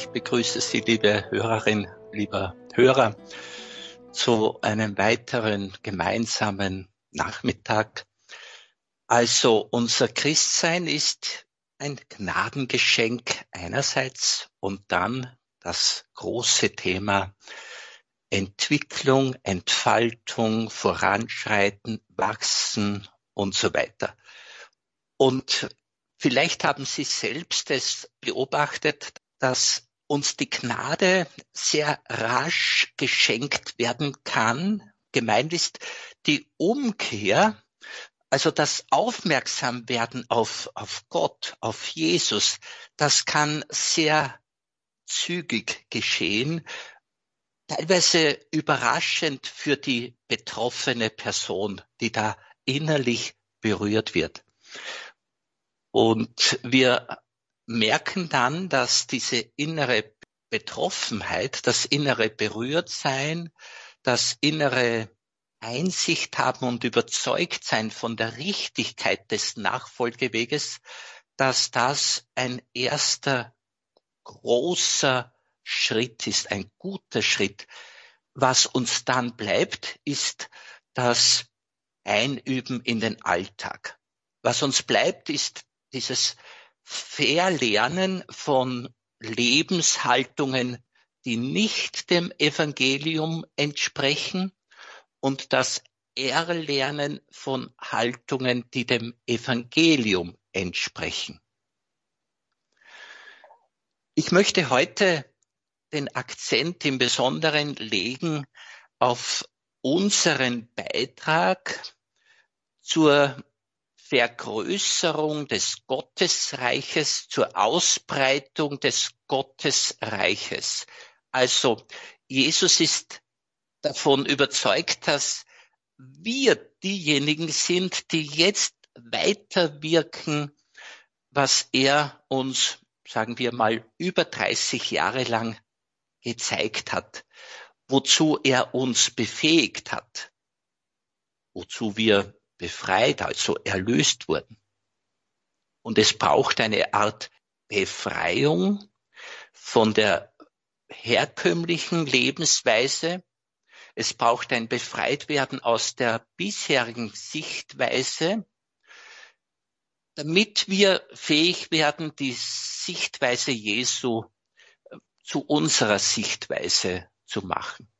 Ich begrüße Sie, liebe Hörerin, lieber Hörer, zu einem weiteren gemeinsamen Nachmittag. Also unser Christsein ist ein Gnadengeschenk einerseits und dann das große Thema Entwicklung, Entfaltung, Voranschreiten, Wachsen und so weiter. Und vielleicht haben Sie selbst es beobachtet, dass uns die Gnade sehr rasch geschenkt werden kann. Gemeint ist die Umkehr, also das Aufmerksamwerden auf, auf Gott, auf Jesus, das kann sehr zügig geschehen, teilweise überraschend für die betroffene Person, die da innerlich berührt wird. Und wir merken dann, dass diese innere Betroffenheit, das innere Berührtsein, das innere Einsicht haben und überzeugt sein von der Richtigkeit des Nachfolgeweges, dass das ein erster großer Schritt ist, ein guter Schritt. Was uns dann bleibt, ist das Einüben in den Alltag. Was uns bleibt, ist dieses Verlernen von Lebenshaltungen, die nicht dem Evangelium entsprechen und das Erlernen von Haltungen, die dem Evangelium entsprechen. Ich möchte heute den Akzent im Besonderen legen auf unseren Beitrag zur Vergrößerung des Gottesreiches, zur Ausbreitung des Gottesreiches. Also Jesus ist davon überzeugt, dass wir diejenigen sind, die jetzt weiterwirken, was er uns, sagen wir mal, über 30 Jahre lang gezeigt hat, wozu er uns befähigt hat, wozu wir befreit, also erlöst wurden. Und es braucht eine Art Befreiung von der herkömmlichen Lebensweise. Es braucht ein Befreitwerden aus der bisherigen Sichtweise, damit wir fähig werden, die Sichtweise Jesu äh, zu unserer Sichtweise zu machen.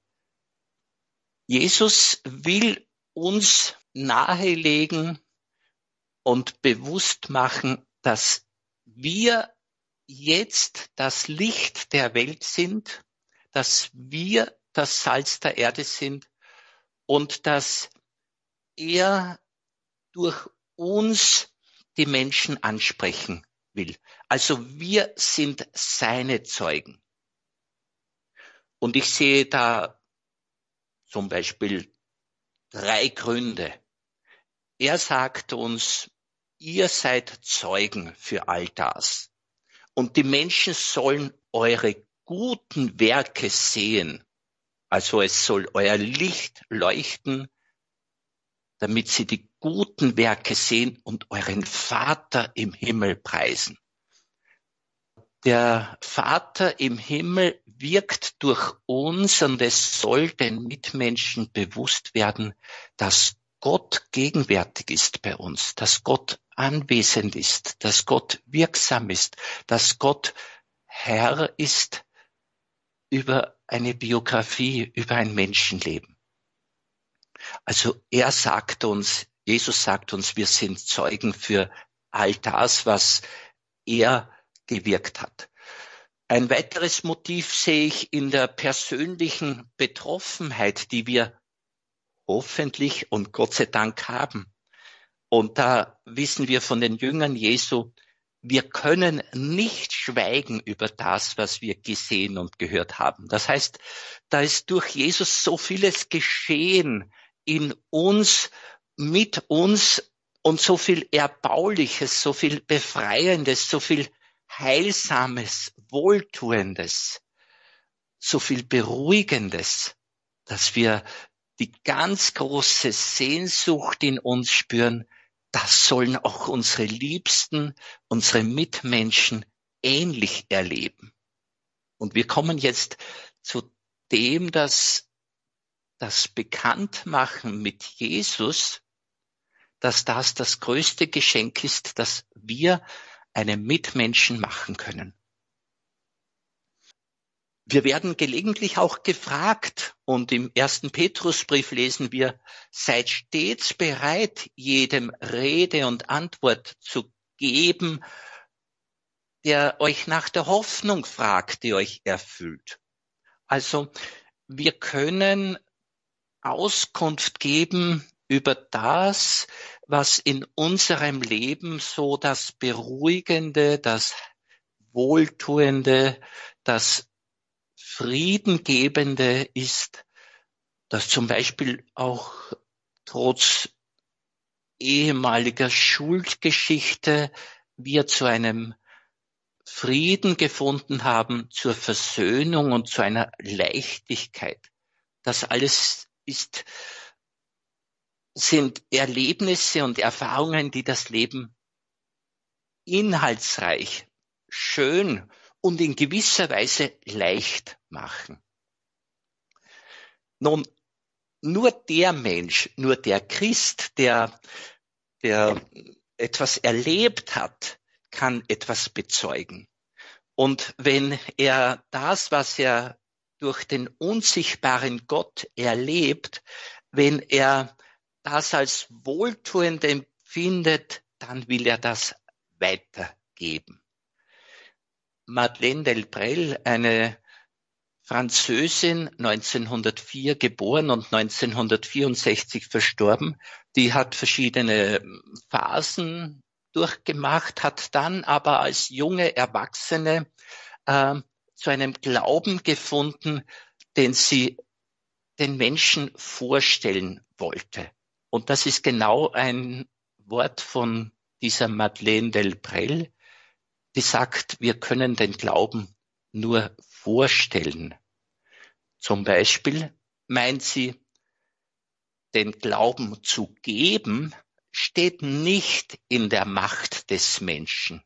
Jesus will uns nahelegen und bewusst machen, dass wir jetzt das Licht der Welt sind, dass wir das Salz der Erde sind und dass er durch uns die Menschen ansprechen will. Also wir sind seine Zeugen. Und ich sehe da zum Beispiel drei Gründe. Er sagt uns, ihr seid Zeugen für all das. Und die Menschen sollen eure guten Werke sehen. Also es soll euer Licht leuchten, damit sie die guten Werke sehen und euren Vater im Himmel preisen. Der Vater im Himmel wirkt durch uns und es soll den Mitmenschen bewusst werden, dass Gott gegenwärtig ist bei uns, dass Gott anwesend ist, dass Gott wirksam ist, dass Gott Herr ist über eine Biografie, über ein Menschenleben. Also er sagt uns, Jesus sagt uns, wir sind Zeugen für all das, was er gewirkt hat. Ein weiteres Motiv sehe ich in der persönlichen Betroffenheit, die wir hoffentlich und Gott sei Dank haben. Und da wissen wir von den Jüngern Jesu, wir können nicht schweigen über das, was wir gesehen und gehört haben. Das heißt, da ist durch Jesus so vieles geschehen in uns, mit uns und so viel Erbauliches, so viel Befreiendes, so viel Heilsames, Wohltuendes, so viel Beruhigendes, dass wir die ganz große Sehnsucht in uns spüren, das sollen auch unsere Liebsten, unsere Mitmenschen ähnlich erleben. Und wir kommen jetzt zu dem, dass das Bekanntmachen mit Jesus, dass das das größte Geschenk ist, das wir einem Mitmenschen machen können. Wir werden gelegentlich auch gefragt und im ersten Petrusbrief lesen wir, seid stets bereit, jedem Rede und Antwort zu geben, der euch nach der Hoffnung fragt, die euch erfüllt. Also wir können Auskunft geben über das, was in unserem Leben so das Beruhigende, das Wohltuende, das Friedengebende ist, dass zum Beispiel auch trotz ehemaliger Schuldgeschichte wir zu einem Frieden gefunden haben, zur Versöhnung und zu einer Leichtigkeit. Das alles ist, sind Erlebnisse und Erfahrungen, die das Leben inhaltsreich, schön und in gewisser Weise leicht machen. Nun, nur der Mensch, nur der Christ, der, der etwas erlebt hat, kann etwas bezeugen. Und wenn er das, was er durch den unsichtbaren Gott erlebt, wenn er das als wohltuend empfindet, dann will er das weitergeben. Madeleine Delbrel, eine Französin, 1904 geboren und 1964 verstorben, die hat verschiedene Phasen durchgemacht, hat dann aber als junge Erwachsene äh, zu einem Glauben gefunden, den sie den Menschen vorstellen wollte. Und das ist genau ein Wort von dieser Madeleine Delbrel, die sagt, wir können den Glauben nur vorstellen. Zum Beispiel meint sie, den Glauben zu geben, steht nicht in der Macht des Menschen.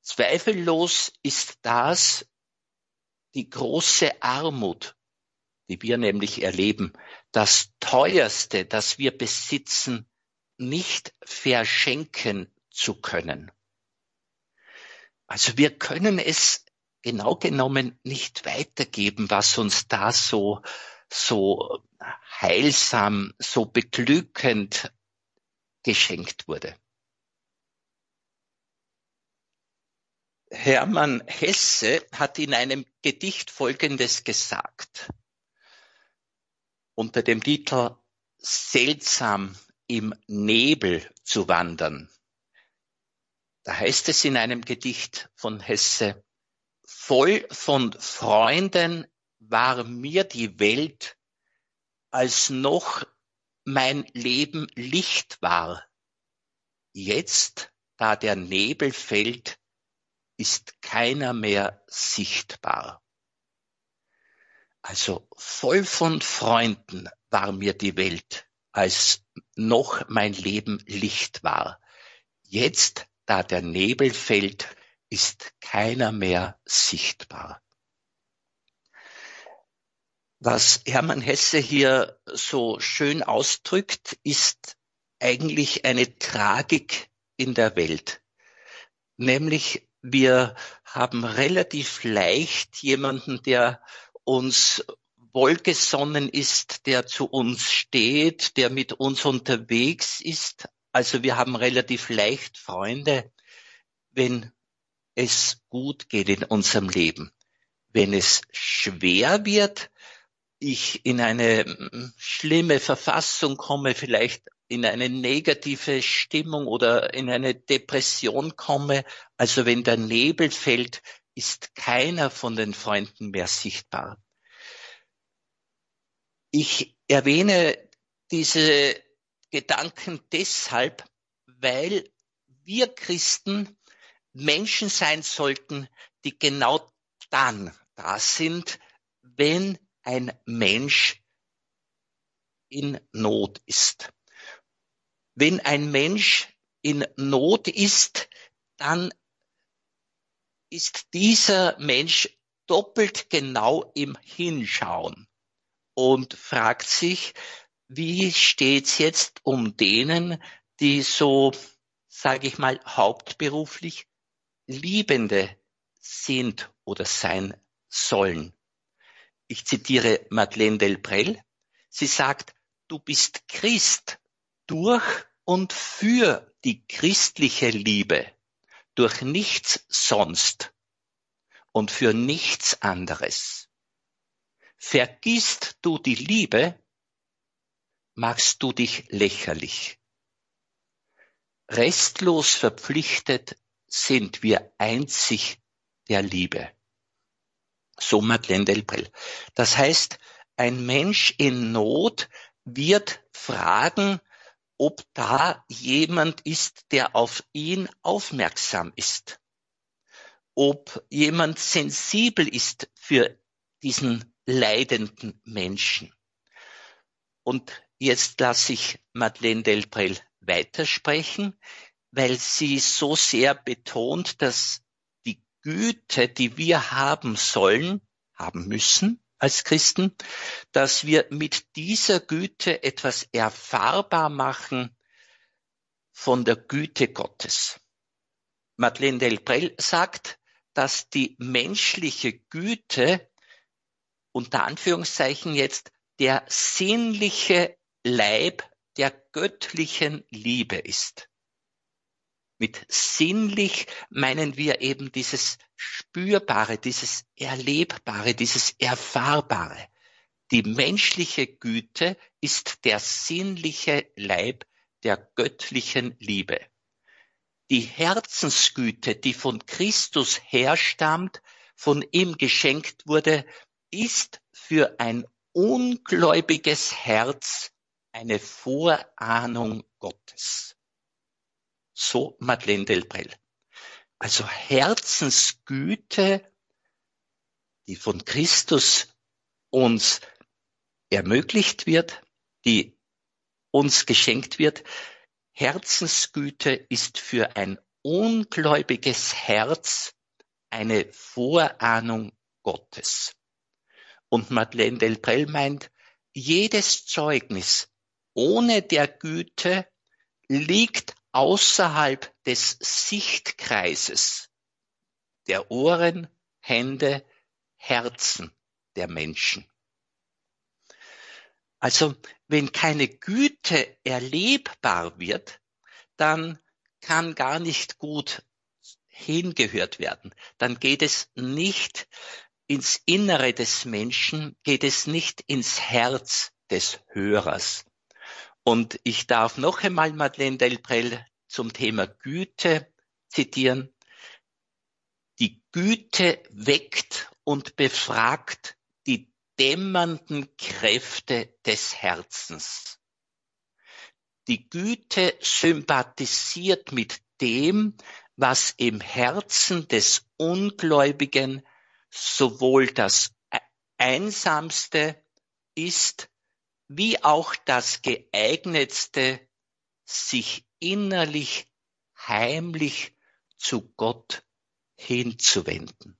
Zweifellos ist das die große Armut, die wir nämlich erleben, das teuerste, das wir besitzen, nicht verschenken zu können. Also wir können es genau genommen nicht weitergeben, was uns da so, so heilsam, so beglückend geschenkt wurde. Hermann Hesse hat in einem Gedicht Folgendes gesagt. Unter dem Titel Seltsam im Nebel zu wandern. Da heißt es in einem Gedicht von Hesse, voll von Freunden war mir die Welt, als noch mein Leben Licht war. Jetzt, da der Nebel fällt, ist keiner mehr sichtbar. Also voll von Freunden war mir die Welt, als noch mein Leben Licht war. Jetzt, da der Nebel fällt, ist keiner mehr sichtbar. Was Hermann Hesse hier so schön ausdrückt, ist eigentlich eine Tragik in der Welt. Nämlich wir haben relativ leicht jemanden, der uns wohlgesonnen ist, der zu uns steht, der mit uns unterwegs ist. Also wir haben relativ leicht Freunde, wenn es gut geht in unserem Leben. Wenn es schwer wird, ich in eine mm, schlimme Verfassung komme, vielleicht in eine negative Stimmung oder in eine Depression komme, also wenn der Nebel fällt, ist keiner von den Freunden mehr sichtbar. Ich erwähne diese Gedanken deshalb, weil wir Christen Menschen sein sollten, die genau dann da sind, wenn ein Mensch in Not ist. Wenn ein Mensch in Not ist, dann ist dieser Mensch doppelt genau im Hinschauen und fragt sich, wie steht's jetzt um denen, die so, sage ich mal, hauptberuflich Liebende sind oder sein sollen. Ich zitiere Madeleine Delbrel. Sie sagt, du bist Christ durch und für die christliche Liebe, durch nichts sonst und für nichts anderes. Vergisst du die Liebe, machst du dich lächerlich. Restlos verpflichtet sind wir einzig der Liebe. So Madeleine Delbrel. Das heißt, ein Mensch in Not wird fragen, ob da jemand ist, der auf ihn aufmerksam ist. Ob jemand sensibel ist für diesen leidenden Menschen. Und jetzt lasse ich Madeleine Delbrel weitersprechen, weil sie so sehr betont, dass die Güte, die wir haben sollen, haben müssen als Christen, dass wir mit dieser Güte etwas erfahrbar machen von der Güte Gottes. Madeleine Delbrel sagt, dass die menschliche Güte unter Anführungszeichen jetzt der sinnliche Leib der göttlichen Liebe ist. Mit sinnlich meinen wir eben dieses Spürbare, dieses Erlebbare, dieses Erfahrbare. Die menschliche Güte ist der sinnliche Leib der göttlichen Liebe. Die Herzensgüte, die von Christus herstammt, von ihm geschenkt wurde, ist für ein ungläubiges Herz eine Vorahnung Gottes. So Madeleine Delbrel. Also Herzensgüte, die von Christus uns ermöglicht wird, die uns geschenkt wird. Herzensgüte ist für ein ungläubiges Herz eine Vorahnung Gottes. Und Madeleine Delbrel meint, jedes Zeugnis ohne der Güte liegt außerhalb des Sichtkreises der Ohren, Hände, Herzen der Menschen. Also wenn keine Güte erlebbar wird, dann kann gar nicht gut hingehört werden. Dann geht es nicht ins Innere des Menschen, geht es nicht ins Herz des Hörers. Und ich darf noch einmal Madeleine Delbrel zum Thema Güte zitieren. Die Güte weckt und befragt die dämmernden Kräfte des Herzens. Die Güte sympathisiert mit dem, was im Herzen des Ungläubigen sowohl das Einsamste ist, wie auch das geeignetste, sich innerlich heimlich zu Gott hinzuwenden.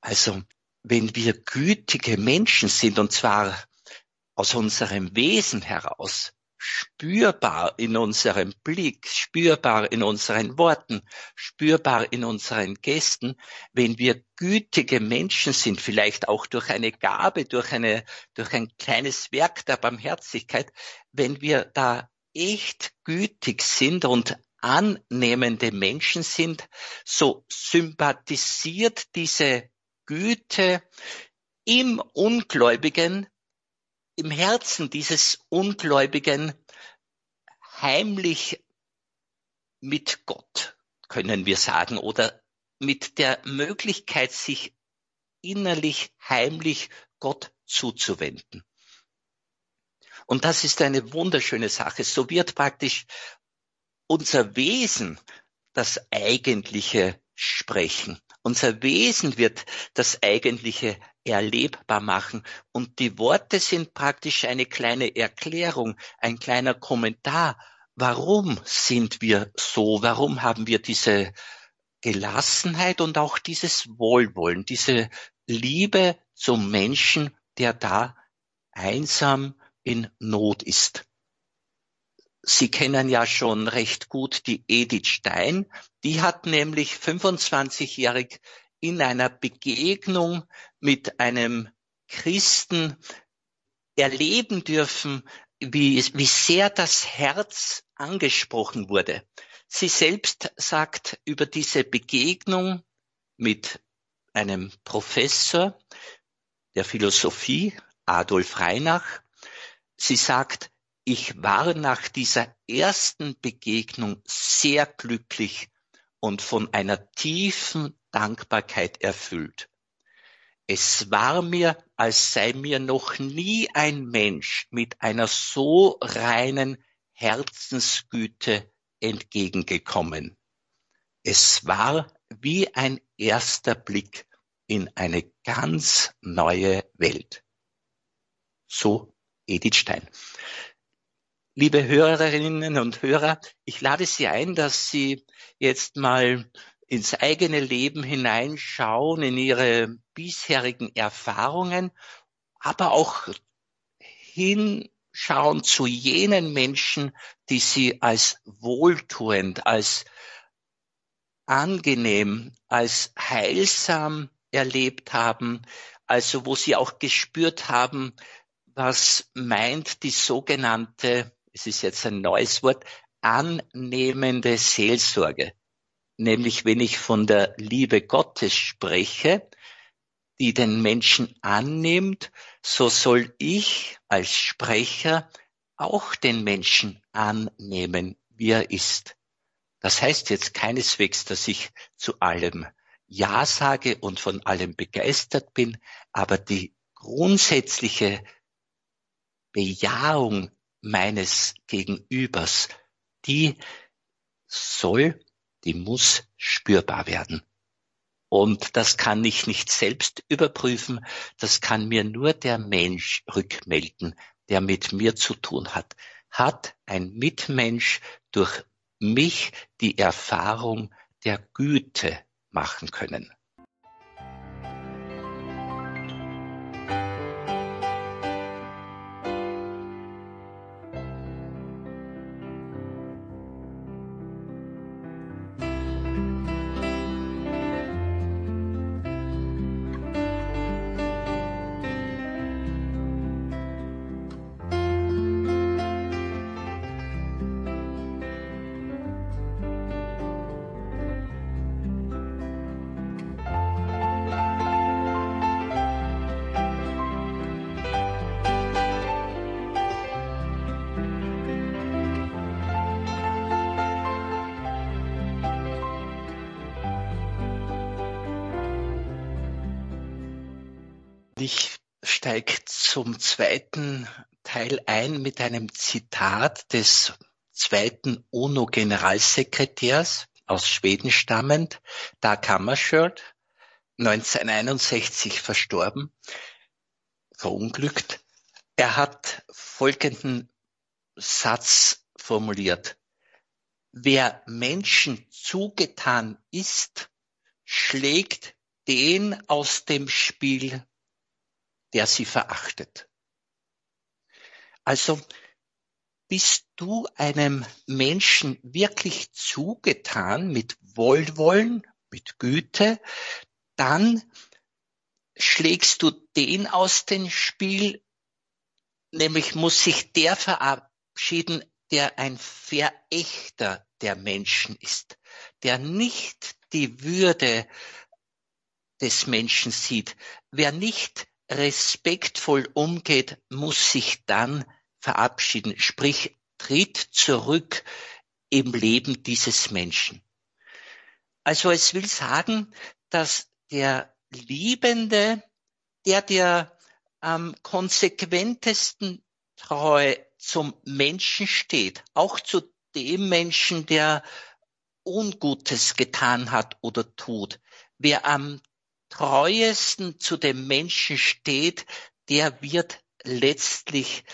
Also, wenn wir gütige Menschen sind, und zwar aus unserem Wesen heraus, spürbar in unserem Blick, spürbar in unseren Worten, spürbar in unseren Gesten, wenn wir gütige Menschen sind, vielleicht auch durch eine Gabe, durch eine, durch ein kleines Werk der Barmherzigkeit, wenn wir da echt gütig sind und annehmende Menschen sind, so sympathisiert diese Güte im Ungläubigen im Herzen dieses Ungläubigen heimlich mit Gott, können wir sagen, oder mit der Möglichkeit, sich innerlich heimlich Gott zuzuwenden. Und das ist eine wunderschöne Sache. So wird praktisch unser Wesen das eigentliche Sprechen. Unser Wesen wird das Eigentliche erlebbar machen. Und die Worte sind praktisch eine kleine Erklärung, ein kleiner Kommentar. Warum sind wir so? Warum haben wir diese Gelassenheit und auch dieses Wohlwollen, diese Liebe zum Menschen, der da einsam in Not ist. Sie kennen ja schon recht gut die Edith Stein. Die hat nämlich 25-jährig in einer Begegnung mit einem Christen erleben dürfen, wie, wie sehr das Herz angesprochen wurde. Sie selbst sagt über diese Begegnung mit einem Professor der Philosophie, Adolf Reinach, sie sagt, ich war nach dieser ersten Begegnung sehr glücklich und von einer tiefen Dankbarkeit erfüllt. Es war mir, als sei mir noch nie ein Mensch mit einer so reinen Herzensgüte entgegengekommen. Es war wie ein erster Blick in eine ganz neue Welt. So Edith Stein. Liebe Hörerinnen und Hörer, ich lade Sie ein, dass Sie jetzt mal ins eigene Leben hineinschauen, in ihre bisherigen Erfahrungen, aber auch hinschauen zu jenen Menschen, die sie als wohltuend, als angenehm, als heilsam erlebt haben, also wo sie auch gespürt haben, was meint die sogenannte, es ist jetzt ein neues Wort, annehmende Seelsorge nämlich wenn ich von der Liebe Gottes spreche, die den Menschen annimmt, so soll ich als Sprecher auch den Menschen annehmen, wie er ist. Das heißt jetzt keineswegs, dass ich zu allem Ja sage und von allem begeistert bin, aber die grundsätzliche Bejahung meines Gegenübers, die soll die muss spürbar werden. Und das kann ich nicht selbst überprüfen, das kann mir nur der Mensch rückmelden, der mit mir zu tun hat. Hat ein Mitmensch durch mich die Erfahrung der Güte machen können. Ein mit einem Zitat des zweiten UNO-Generalsekretärs aus Schweden stammend, Dag Hammarskjöld, 1961 verstorben, verunglückt. Er hat folgenden Satz formuliert. Wer Menschen zugetan ist, schlägt den aus dem Spiel der sie verachtet. Also bist du einem Menschen wirklich zugetan mit Wohlwollen, mit Güte, dann schlägst du den aus dem Spiel, nämlich muss sich der verabschieden, der ein Verächter der Menschen ist, der nicht die Würde des Menschen sieht, wer nicht respektvoll umgeht, muss sich dann verabschieden, sprich tritt zurück im Leben dieses Menschen. Also es will sagen, dass der Liebende, der der am konsequentesten treu zum Menschen steht, auch zu dem Menschen, der Ungutes getan hat oder tut, wer am treuesten zu dem Menschen steht, der wird letztlich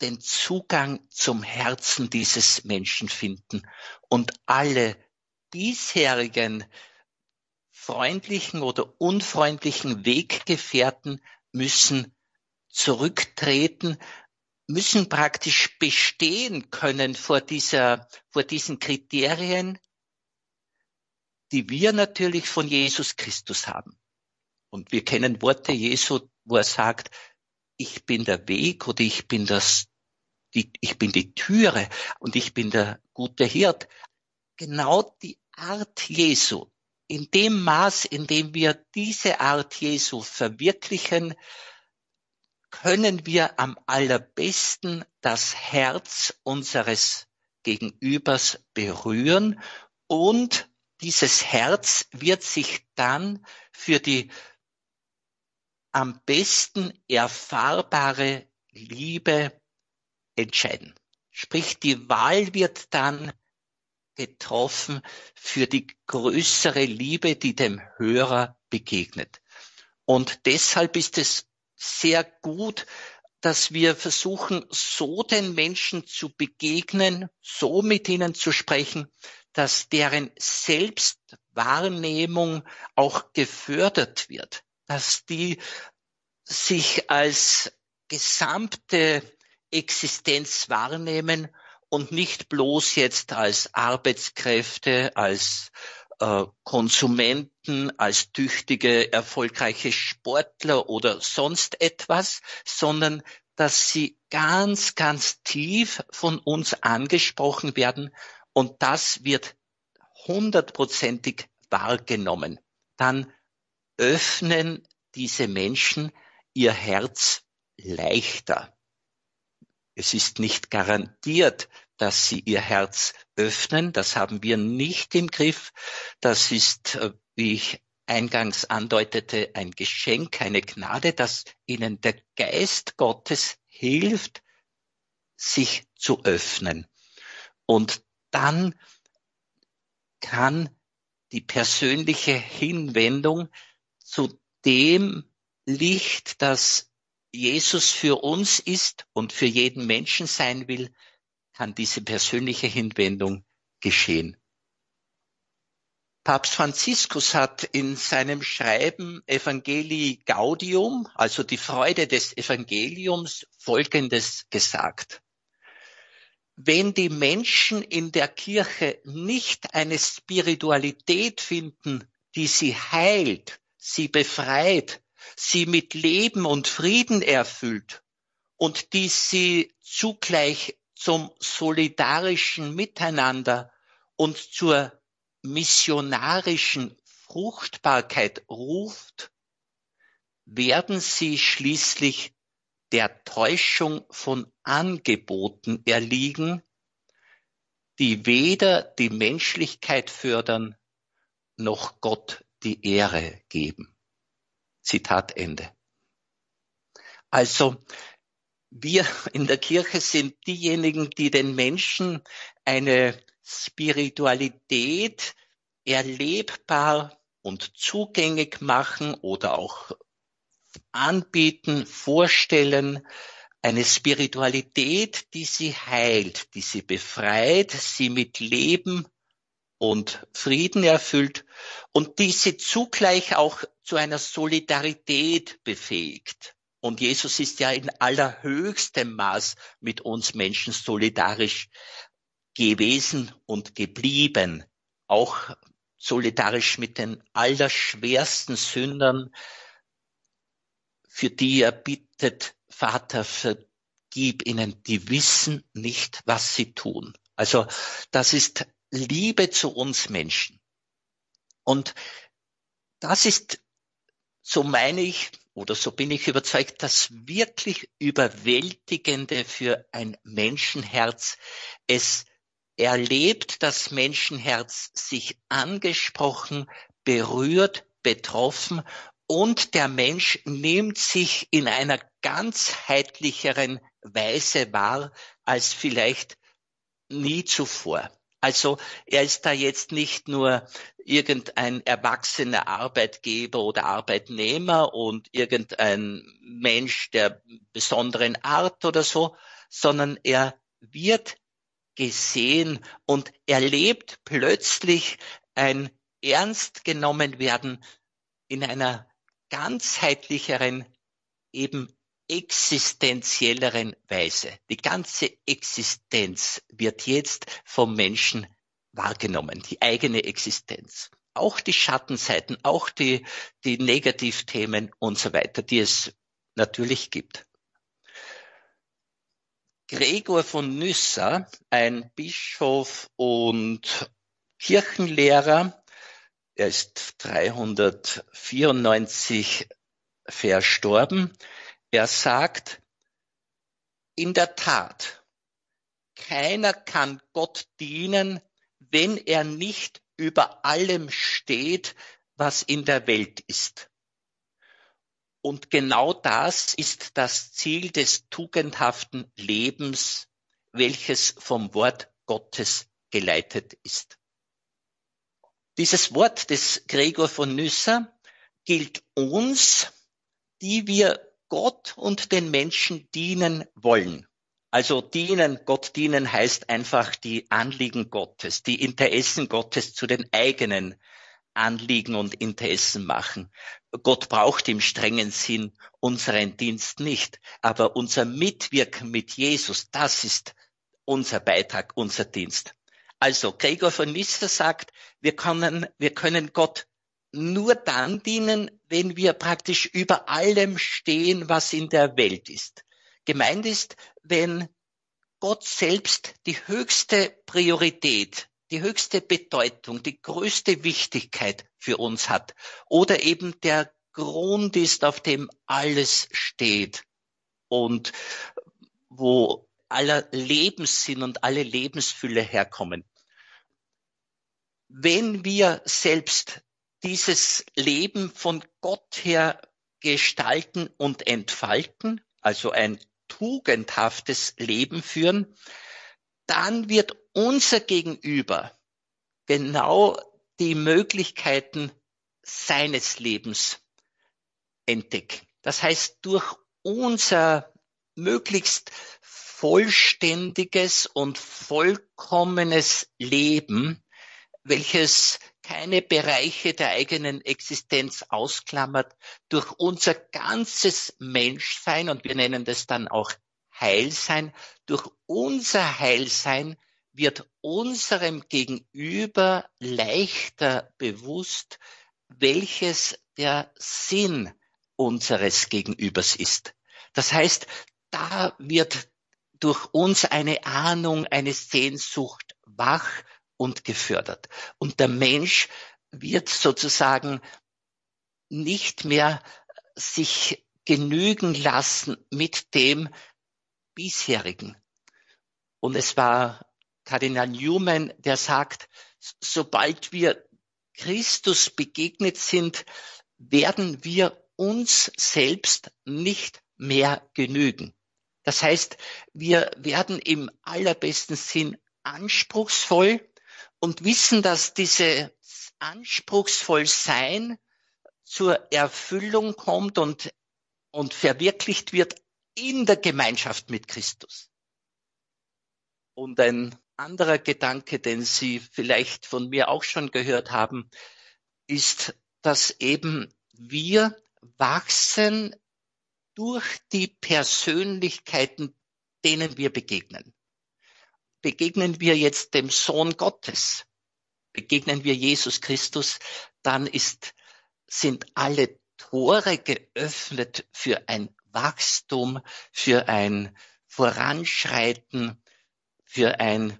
den Zugang zum Herzen dieses Menschen finden und alle bisherigen freundlichen oder unfreundlichen Weggefährten müssen zurücktreten, müssen praktisch bestehen können vor dieser, vor diesen Kriterien, die wir natürlich von Jesus Christus haben. Und wir kennen Worte Jesu, wo er sagt, ich bin der Weg oder ich bin das, die, ich bin die Türe und ich bin der gute Hirt. Genau die Art Jesu, in dem Maß, in dem wir diese Art Jesu verwirklichen, können wir am allerbesten das Herz unseres Gegenübers berühren und dieses Herz wird sich dann für die am besten erfahrbare Liebe entscheiden. Sprich, die Wahl wird dann getroffen für die größere Liebe, die dem Hörer begegnet. Und deshalb ist es sehr gut, dass wir versuchen, so den Menschen zu begegnen, so mit ihnen zu sprechen, dass deren Selbstwahrnehmung auch gefördert wird, dass die sich als gesamte Existenz wahrnehmen und nicht bloß jetzt als Arbeitskräfte, als äh, Konsumenten, als tüchtige, erfolgreiche Sportler oder sonst etwas, sondern dass sie ganz, ganz tief von uns angesprochen werden und das wird hundertprozentig wahrgenommen. Dann öffnen diese Menschen ihr Herz leichter. Es ist nicht garantiert, dass sie ihr Herz öffnen. Das haben wir nicht im Griff. Das ist, äh, wie ich eingangs andeutete, ein Geschenk, eine Gnade, dass ihnen der Geist Gottes hilft, sich zu öffnen. Und dann kann die persönliche Hinwendung zu dem Licht, das Jesus für uns ist und für jeden Menschen sein will, kann diese persönliche Hinwendung geschehen. Papst Franziskus hat in seinem Schreiben Evangelii Gaudium, also die Freude des Evangeliums, Folgendes gesagt. Wenn die Menschen in der Kirche nicht eine Spiritualität finden, die sie heilt, sie befreit, sie mit Leben und Frieden erfüllt und die sie zugleich zum solidarischen Miteinander und zur missionarischen Fruchtbarkeit ruft, werden sie schließlich der Täuschung von Angeboten erliegen, die weder die Menschlichkeit fördern noch Gott die Ehre geben. Zitat Ende. Also wir in der Kirche sind diejenigen, die den Menschen eine Spiritualität erlebbar und zugänglich machen oder auch anbieten, vorstellen, eine Spiritualität, die sie heilt, die sie befreit, sie mit Leben und Frieden erfüllt und die sie zugleich auch zu einer Solidarität befähigt. Und Jesus ist ja in allerhöchstem Maß mit uns Menschen solidarisch gewesen und geblieben. Auch solidarisch mit den allerschwersten Sündern, für die er bittet, Vater, vergib ihnen, die wissen nicht, was sie tun. Also das ist Liebe zu uns Menschen. Und das ist, so meine ich, oder so bin ich überzeugt, das wirklich Überwältigende für ein Menschenherz. Es erlebt das Menschenherz sich angesprochen, berührt, betroffen und der Mensch nimmt sich in einer ganzheitlicheren Weise wahr als vielleicht nie zuvor. Also er ist da jetzt nicht nur irgendein erwachsener Arbeitgeber oder Arbeitnehmer und irgendein Mensch der besonderen Art oder so, sondern er wird gesehen und erlebt plötzlich ein Ernst genommen werden in einer ganzheitlicheren, eben existenzielleren Weise. Die ganze Existenz wird jetzt vom Menschen wahrgenommen, die eigene Existenz. Auch die Schattenseiten, auch die, die Negativthemen und so weiter, die es natürlich gibt. Gregor von Nyssa, ein Bischof und Kirchenlehrer, er ist 394 verstorben. Er sagt, in der Tat, keiner kann Gott dienen, wenn er nicht über allem steht, was in der Welt ist. Und genau das ist das Ziel des tugendhaften Lebens, welches vom Wort Gottes geleitet ist. Dieses Wort des Gregor von Nyssa gilt uns, die wir Gott und den Menschen dienen wollen. Also dienen, Gott dienen heißt einfach die Anliegen Gottes, die Interessen Gottes zu den eigenen Anliegen und Interessen machen. Gott braucht im strengen Sinn unseren Dienst nicht, aber unser Mitwirken mit Jesus, das ist unser Beitrag, unser Dienst. Also Gregor von Nyssa sagt, wir können, wir können Gott nur dann dienen, wenn wir praktisch über allem stehen, was in der Welt ist. Gemeint ist, wenn Gott selbst die höchste Priorität, die höchste Bedeutung, die größte Wichtigkeit für uns hat oder eben der Grund ist, auf dem alles steht und wo aller Lebenssinn und alle Lebensfülle herkommen. Wenn wir selbst dieses Leben von Gott her gestalten und entfalten, also ein tugendhaftes Leben führen, dann wird unser Gegenüber genau die Möglichkeiten seines Lebens entdecken. Das heißt, durch unser möglichst vollständiges und vollkommenes Leben, welches keine Bereiche der eigenen Existenz ausklammert, durch unser ganzes Menschsein, und wir nennen das dann auch Heilsein, durch unser Heilsein wird unserem Gegenüber leichter bewusst, welches der Sinn unseres Gegenübers ist. Das heißt, da wird durch uns eine Ahnung, eine Sehnsucht wach und gefördert. Und der Mensch wird sozusagen nicht mehr sich genügen lassen mit dem bisherigen. Und es war Kardinal Newman, der sagt, sobald wir Christus begegnet sind, werden wir uns selbst nicht mehr genügen. Das heißt, wir werden im allerbesten Sinn anspruchsvoll und wissen, dass diese anspruchsvoll sein zur Erfüllung kommt und, und verwirklicht wird in der Gemeinschaft mit Christus. Und ein anderer Gedanke, den Sie vielleicht von mir auch schon gehört haben, ist, dass eben wir wachsen durch die Persönlichkeiten, denen wir begegnen begegnen wir jetzt dem Sohn Gottes, begegnen wir Jesus Christus, dann ist, sind alle Tore geöffnet für ein Wachstum, für ein Voranschreiten, für ein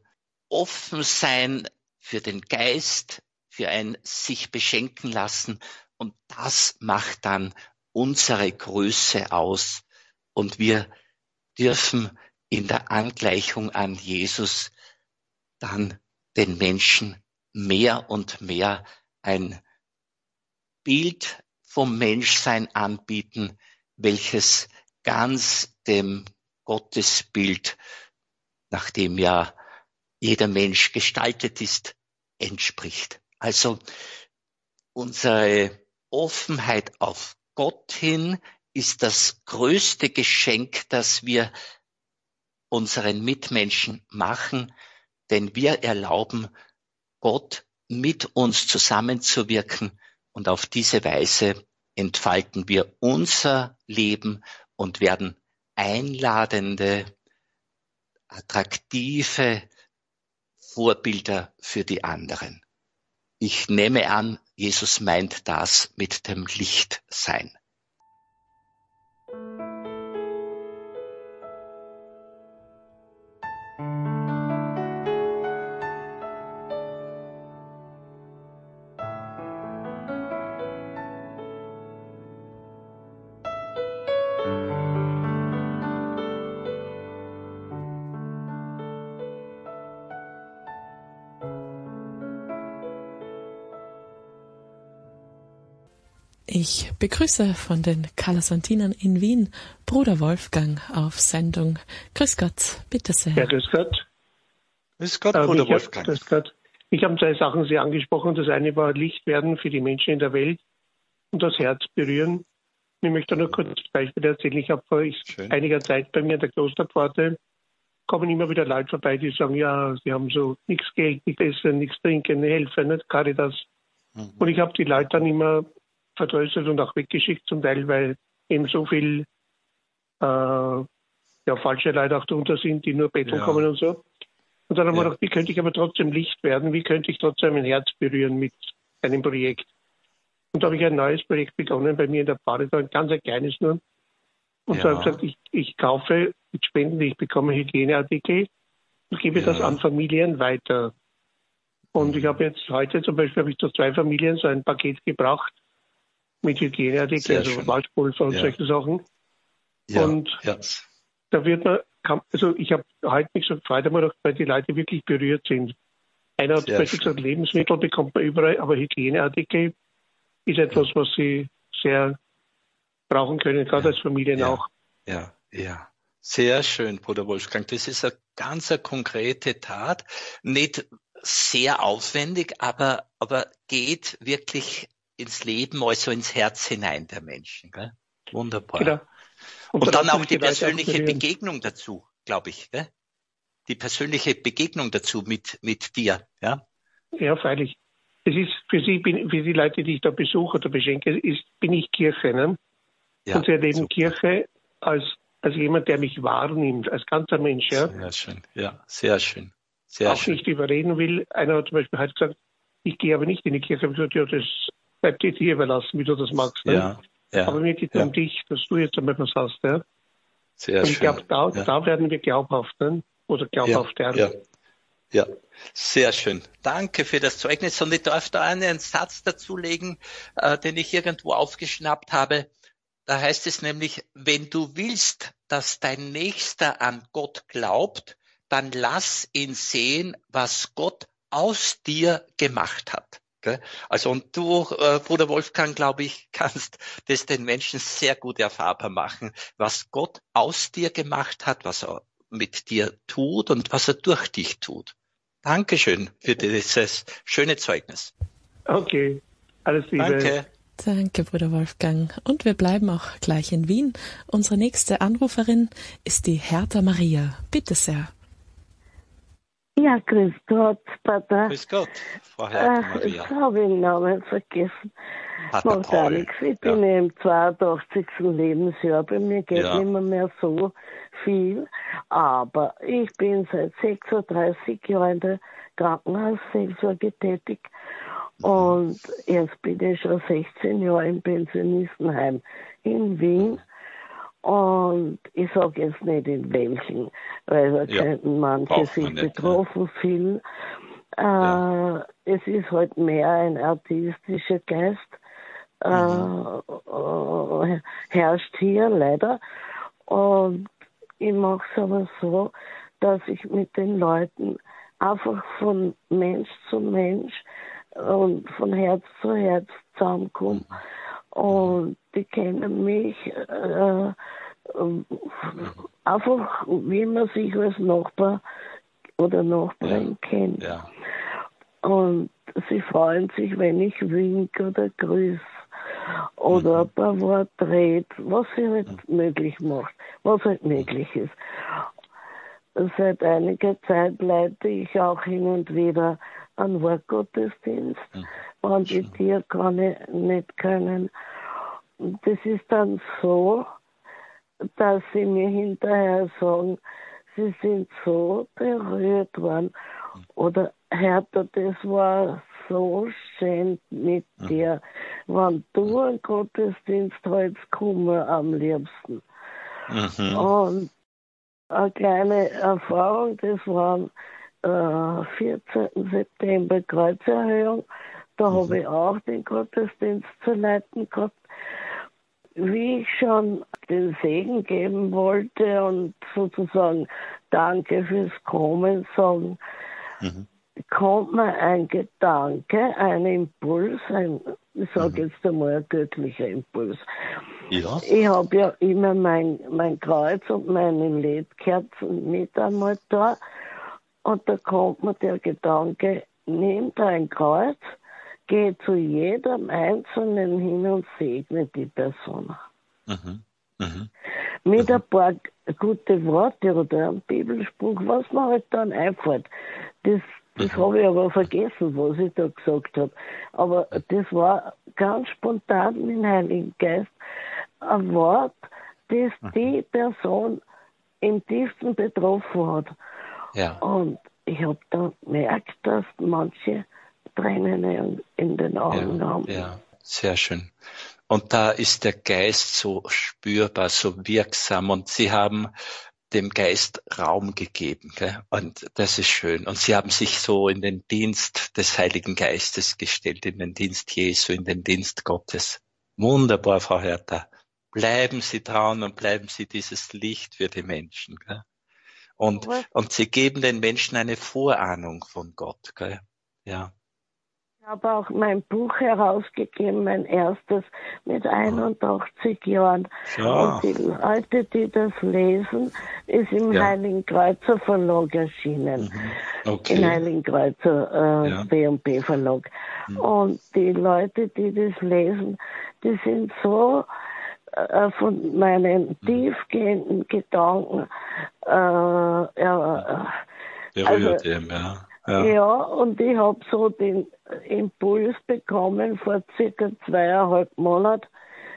Offensein für den Geist, für ein sich beschenken lassen. Und das macht dann unsere Größe aus. Und wir dürfen in der Angleichung an Jesus dann den Menschen mehr und mehr ein Bild vom Menschsein anbieten, welches ganz dem Gottesbild, nach dem ja jeder Mensch gestaltet ist, entspricht. Also unsere Offenheit auf Gott hin ist das größte Geschenk, das wir unseren Mitmenschen machen, denn wir erlauben Gott mit uns zusammenzuwirken und auf diese Weise entfalten wir unser Leben und werden einladende, attraktive Vorbilder für die anderen. Ich nehme an, Jesus meint das mit dem Lichtsein. Ich begrüße von den Kalasantinern in Wien Bruder Wolfgang auf Sendung. Grüß Gott, bitte sehr. Ja, grüß Gott. Grüß Gott, Bruder ich Wolfgang. Hab, grüß Gott. Ich habe zwei Sachen Sie angesprochen. Das eine war Licht werden für die Menschen in der Welt und das Herz berühren. Ich möchte nur kurz ein Beispiel erzählen. Ich habe vor einiger Zeit bei mir in der Klosterpforte kommen immer wieder Leute vorbei, die sagen, ja, sie haben so nichts Geld, nichts Essen, nichts Trinken, helfen, nicht Caritas. Mhm. Und ich habe die Leute dann immer vertröstet und auch weggeschickt zum Teil, weil eben so viel äh, ja, falsche Leute auch drunter sind, die nur betteln ja. kommen und so. Und dann haben ja. wir gedacht, wie könnte ich aber trotzdem Licht werden? Wie könnte ich trotzdem mein Herz berühren mit einem Projekt? Und da habe ich ein neues Projekt begonnen bei mir in der Pfarre, ein ganz ein kleines nur. Und ja. da habe ich gesagt, ich, ich kaufe mit Spenden, die ich bekomme, Hygieneartikel und gebe ja. das an Familien weiter. Und ich habe jetzt heute zum Beispiel habe ich zu zwei Familien so ein Paket gebracht mit Hygieneartikeln, also. Waldpulver und ja. solche Sachen. Ja, und ja. da wird man, also ich habe heute mich so gefreut, weil die Leute wirklich berührt sind. Einer hat zum gesagt, Lebensmittel bekommt man überall, aber Hygieneartikel ist etwas, was sie sehr brauchen können, gerade als Familien auch. Ja, ja. Sehr schön, Bruder Wolfgang. Das ist eine ganz eine konkrete Tat. Nicht sehr aufwendig, aber, aber geht wirklich ins Leben, also ins Herz hinein der Menschen. Gell? Wunderbar. Genau. Und, Und dann auch die persönliche Begegnung dazu, glaube ich. Gell? Die persönliche Begegnung dazu mit, mit dir. Ja, ja freilich. Es ist für Sie, für die Leute, die ich da besuche oder beschenke, ist, bin ich Kirche. Ne? Ja, Und Sie erleben super. Kirche als, als jemand, der mich wahrnimmt, als ganzer Mensch. Ja? Sehr schön. Ja, sehr schön. Sehr auch schön. nicht überreden will. Einer hat zum Beispiel halt gesagt, ich gehe aber nicht in die Kirche. Ich habe gesagt, ja, das bleibt dir dir überlassen, wie du das magst. Ne? Ja, ja, Aber mir geht es ja. um dich, dass du jetzt einmal was hast. Ja? Sehr Und ich glaube, da, da werden wir glaubhaft ne? oder glaubhaft ja, ja. Ja, sehr schön. Danke für das Zeugnis. Und ich darf da einen Satz dazulegen, äh, den ich irgendwo aufgeschnappt habe. Da heißt es nämlich, wenn du willst, dass dein Nächster an Gott glaubt, dann lass ihn sehen, was Gott aus dir gemacht hat. Also und du, äh, Bruder Wolfgang, glaube ich, kannst das den Menschen sehr gut erfahrbar machen, was Gott aus dir gemacht hat, was er mit dir tut und was er durch dich tut. Dankeschön für dieses schöne Zeugnis. Okay, alles Liebe. Danke. Danke, Bruder Wolfgang. Und wir bleiben auch gleich in Wien. Unsere nächste Anruferin ist die Hertha Maria. Bitte sehr. Ja, grüß Gott, Pater. Grüß Gott, Frau Herr Maria. Ich habe den Namen vergessen. Pater Macht auch nichts. Ich bin ja. im 82. Lebensjahr. Bei mir geht ja. nicht mehr, so viel. Aber ich bin seit 36 Jahren in der Krankenhausseelsorge tätig. Und jetzt bin ich schon 16 Jahre im Pensionistenheim in Wien. Und ich sage jetzt nicht in welchen, weil da ja, könnten manche sich nicht, betroffen ja. fühlen. Äh, ja. Es ist halt mehr ein artistischer Geist, äh, mhm. äh, herrscht hier leider. Und ich mache es aber so, dass ich mit den Leuten einfach von Mensch zu Mensch und von Herz zu Herz zusammenkomme. Mhm und die kennen mich äh, einfach, wie man sich als Nachbar oder Nachbarin ja. kennt. Ja. Und sie freuen sich, wenn ich wink oder grüße oder mhm. ein paar Worte red, was sie halt mhm. möglich macht, was halt möglich ist. Seit einiger Zeit leite ich auch hin und wieder einen Wortgottesdienst, mhm. wenn die Diakone nicht können. Das ist dann so, dass sie mir hinterher sagen, sie sind so berührt worden. Oder Hertha, das war so schön mit mhm. dir. Wenn du einen Gottesdienst hältst, komme am liebsten. Mhm. Und eine kleine Erfahrung, das war äh, 14. September Kreuzerhöhung. Da mhm. habe ich auch den Gottesdienst zu leiten gehabt. Wie ich schon den Segen geben wollte und sozusagen Danke fürs Kommen sagen, mhm. kommt mir ein Gedanke, ein Impuls, ein, ich sage mhm. jetzt einmal ein göttlicher Impuls. Ja. Ich habe ja immer mein, mein Kreuz und meine Ledkerzen mit einmal da. Und da kommt mir der Gedanke, nimm dein Kreuz, geh zu jedem Einzelnen hin und segne die Person. Mhm. Mhm. Mit mhm. ein paar gute Worte oder einem Bibelspruch, was mir halt dann einfällt. Das, das mhm. habe ich aber vergessen, was ich da gesagt habe. Aber das war ganz spontan im Heiligen Geist ein Wort, das mhm. die Person im tiefsten betroffen hat. Ja. Und ich habe dann gemerkt, dass manche Tränen in den Augen ja, haben. Ja, sehr schön. Und da ist der Geist so spürbar, so wirksam und sie haben dem Geist Raum gegeben. Gell? Und das ist schön. Und sie haben sich so in den Dienst des Heiligen Geistes gestellt, in den Dienst Jesu, in den Dienst Gottes. Wunderbar, Frau Hertha. Bleiben Sie dran und bleiben Sie dieses Licht für die Menschen. Gell? Und, und Sie geben den Menschen eine Vorahnung von Gott. Gell? Ja. Ich habe auch mein Buch herausgegeben, mein erstes, mit 81 Jahren. Ja. Und die Leute, die das lesen, ist im ja. Heiligen Kreuzer Verlag erschienen. Mhm. Okay. Im Heiligen Kreuzer äh, ja. B&B Verlag. Mhm. Und die Leute, die das lesen, die sind so äh, von meinen mhm. tiefgehenden Gedanken äh, ja, berührt also, eben, ja. Ja. ja, und ich habe so den Impuls bekommen vor circa zweieinhalb Monaten,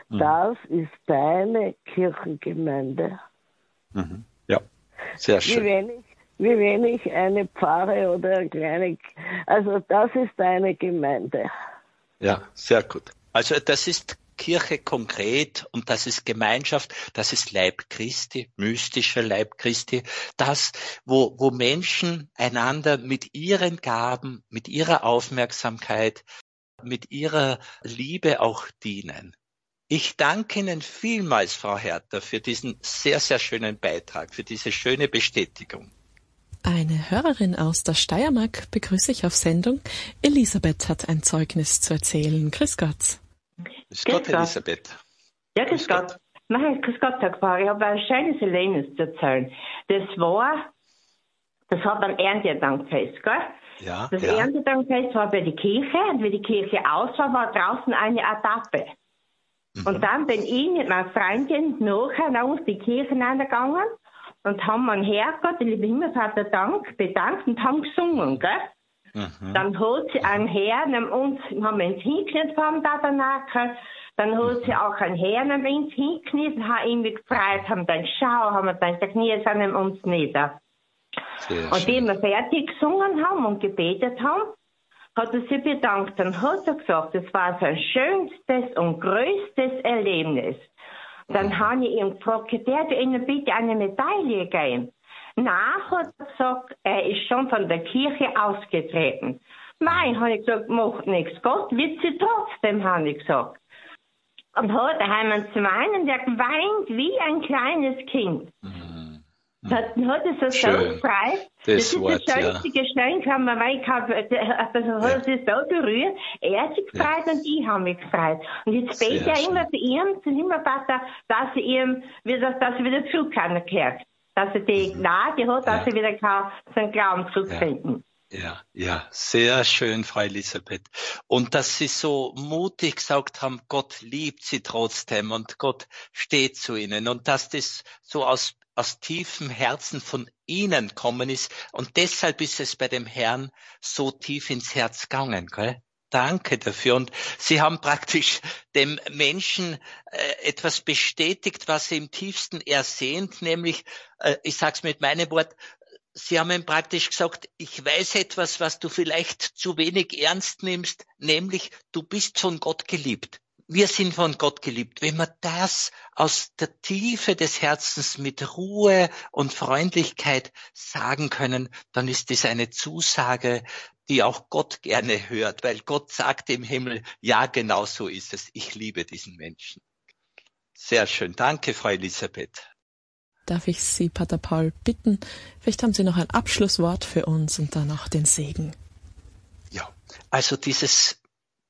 mhm. das ist deine Kirchengemeinde. Mhm. Ja, sehr schön. Wie wenn, ich, wie wenn ich eine Pfarre oder eine kleine, also das ist deine Gemeinde. Ja, sehr gut. Also das ist Kirche konkret und das ist Gemeinschaft, das ist Leib Christi, mystischer Leib Christi, das, wo, wo Menschen einander mit ihren Gaben, mit ihrer Aufmerksamkeit, mit ihrer Liebe auch dienen. Ich danke Ihnen vielmals, Frau Hertha, für diesen sehr, sehr schönen Beitrag, für diese schöne Bestätigung. Eine Hörerin aus der Steiermark begrüße ich auf Sendung. Elisabeth hat ein Zeugnis zu erzählen. Grüß Gott. Grüß Gott, Elisabeth. Ja, grüß, grüß Gott. Gott. Nein, grüß Gott, Herr Pfarrer. Ich habe ein schönes Erlebnis zu erzählen. Das war, das hat ein Erntedankfest, gell? Ja, das ja. Erntedankfest war bei der Kirche und wie die Kirche aus war, war draußen eine Etappe. Mhm. Und dann bin ich mit meiner Freundin nachher nach uns die Kirche hineingegangen und haben einen Herrgott, den lieben Himmelvater, Dank, bedankt und haben gesungen, gell? Mhm. Dann holt sie einen Herr, neben uns, haben wir uns hingekniet vor dem Tabernakel. Dann holt sie auch einen Herr, neben uns hingekniet, haben ihn gefreut, haben dann Schau, haben wir dann, Knie sind neben uns nieder. Sehr und wie wir fertig gesungen haben und gebetet haben, hat er sich bedankt. Dann hat er gesagt, das war sein schönstes und größtes Erlebnis. Dann mhm. habe ich ihm gefragt, der Ihnen bitte eine Medaille geben? Nach hat er gesagt, er ist schon von der Kirche ausgetreten. Nein, habe ich gesagt, macht nichts. Gott wird sie trotzdem, habe ich gesagt. Und heute haben wir zum einen, der weint wie ein kleines Kind. Mhm. Hat, hat es so Schön. frei. Das, das ist Wort, das schönste ja. Geschenk, haben wir, weil ich habe, also hat ja. es so berührt. Er hat sich gefreut ja. und ich habe mich gefreut. Und jetzt bete er immer zu ihm, zu Himmelvater, dass sie ihm wieder, dass er wieder zurückkehren kehrt dass er die Gnade hat, dass ja. er wieder kann, seinen Glauben zurückfinden. Ja, ja, sehr schön, Frau Elisabeth. Und dass Sie so mutig gesagt haben, Gott liebt Sie trotzdem und Gott steht zu Ihnen und dass das so aus aus tiefem Herzen von ihnen kommen ist. Und deshalb ist es bei dem Herrn so tief ins Herz gegangen. Gell? Danke dafür. Und Sie haben praktisch dem Menschen äh, etwas bestätigt, was er im tiefsten ersehnt, nämlich, äh, ich sage es mit meinem Wort, Sie haben ihm praktisch gesagt, ich weiß etwas, was du vielleicht zu wenig ernst nimmst, nämlich du bist von Gott geliebt. Wir sind von Gott geliebt. Wenn wir das aus der Tiefe des Herzens mit Ruhe und Freundlichkeit sagen können, dann ist das eine Zusage, die auch Gott gerne hört, weil Gott sagt im Himmel, ja, genau so ist es. Ich liebe diesen Menschen. Sehr schön. Danke, Frau Elisabeth. Darf ich Sie, Pater Paul, bitten, vielleicht haben Sie noch ein Abschlusswort für uns und dann auch den Segen. Ja, also dieses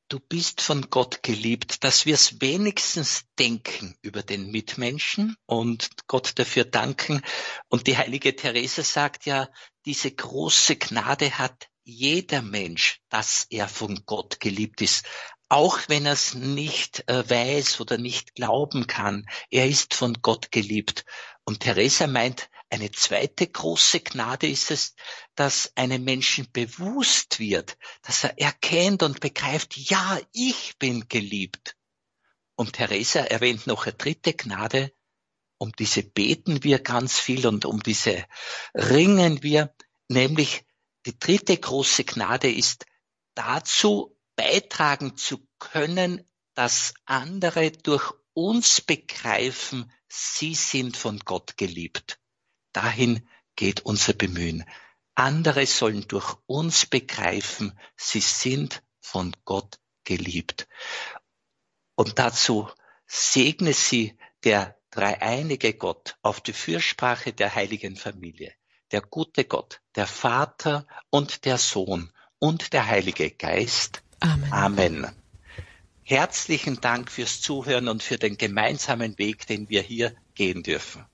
du bist von Gott geliebt, dass wir es wenigstens denken über den Mitmenschen und Gott dafür danken. Und die heilige Therese sagt ja, diese große Gnade hat jeder Mensch, dass er von Gott geliebt ist. Auch wenn er es nicht äh, weiß oder nicht glauben kann, er ist von Gott geliebt. Und Theresa meint, eine zweite große Gnade ist es, dass einem Menschen bewusst wird, dass er erkennt und begreift, ja, ich bin geliebt. Und Theresa erwähnt noch eine dritte Gnade, um diese beten wir ganz viel und um diese ringen wir, nämlich die dritte große Gnade ist dazu beitragen zu können, dass andere durch uns begreifen, sie sind von Gott geliebt. Dahin geht unser Bemühen. Andere sollen durch uns begreifen, sie sind von Gott geliebt. Und dazu segne sie der dreieinige Gott auf die Fürsprache der heiligen Familie, der gute Gott, der Vater und der Sohn und der Heilige Geist. Amen. Amen. Herzlichen Dank fürs Zuhören und für den gemeinsamen Weg, den wir hier gehen dürfen.